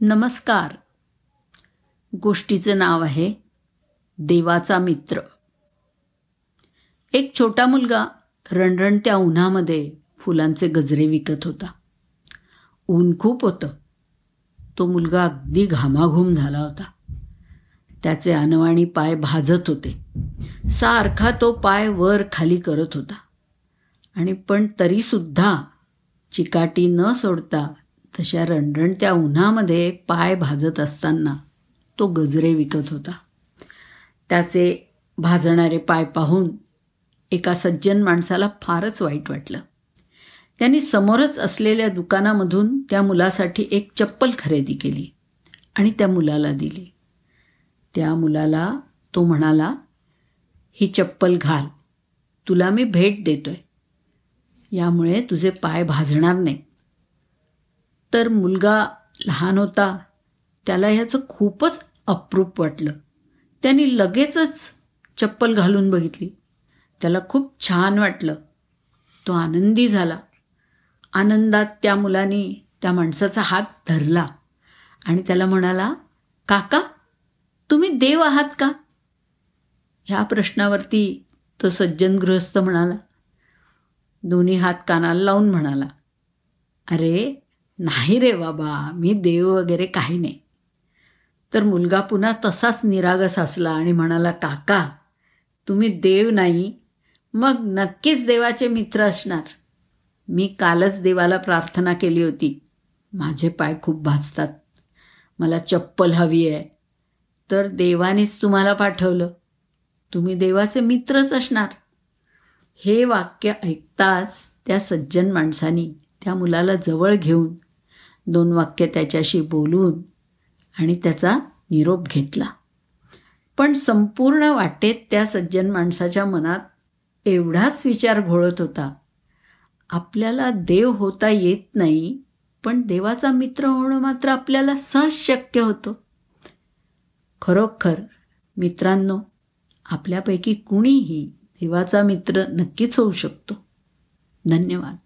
नमस्कार. गोष्टीचं नाव आहे देवाचा मित्र. एक छोटा मुलगा रणरणत्या उन्हामध्ये फुलांचे गजरे विकत होता. ऊन खूप होतं. तो मुलगा अगदी घामाघूम झाला होता. त्याचे अनवाणी पाय भाजत होते. सारखा तो पाय वर खाली करत होता. आणि पण तरीसुद्धा चिकाटी न सोडता तशा रणरणत्या उन्हामध्ये पाय भाजत असताना तो गजरे विकत होता. त्याचे भाजणारे पाय पाहून एका सज्जन माणसाला फारच वाईट वाटलं. त्यांनी समोरच असलेल्या दुकानामधून त्या मुलासाठी एक चप्पल खरेदी केली आणि त्या मुलाला दिली. त्या मुलाला तो म्हणाला ही चप्पल घाल. तुला मी भेट देतोय. यामुळे तुझे पाय भाजणार नाहीत. तर मुलगा लहान होता. त्याला ह्याचं खूपच अप्रूप वाटलं. त्यांनी लगेचच चप्पल घालून बघितली. त्याला खूप छान वाटलं. तो आनंदी झाला. आनंदात त्या मुलाने त्या माणसाचा हात धरला आणि त्याला म्हणाला काका तुम्ही देव आहात का? ह्या प्रश्नावरती तो सज्जन गृहस्थ म्हणाला. दोन्ही हात कानाला लावून म्हणाला अरे नाही रे बाबा मी देव वगैरे काही नाही. तर मुलगा पुन्हा तसाच निरागस असला आणि म्हणाला काका तुम्ही देव नाही मग नक्कीच देवाचे मित्र असणार. मी कालच देवाला प्रार्थना केली होती. माझे पाय खूप भाजतात. मला चप्पल हवी आहे. तर देवानेच तुम्हाला पाठवलं. तुम्ही देवाचे मित्रच असणार. हे वाक्य ऐकताच त्या सज्जन माणसानी त्या मुलाला जवळ घेऊन दोन वाक्य त्याच्याशी बोलून आणि त्याचा निरोप घेतला. पण संपूर्ण वाटेत त्या सज्जन माणसाच्या मनात एवढाच विचार घोळत होता. आपल्याला देव होता येत नाही पण देवाचा मित्र होणं मात्र आपल्याला सहज शक्य होतं. खरोखर मित्रांनो आपल्यापैकी कुणीही देवाचा मित्र नक्कीच होऊ शकतो. धन्यवाद.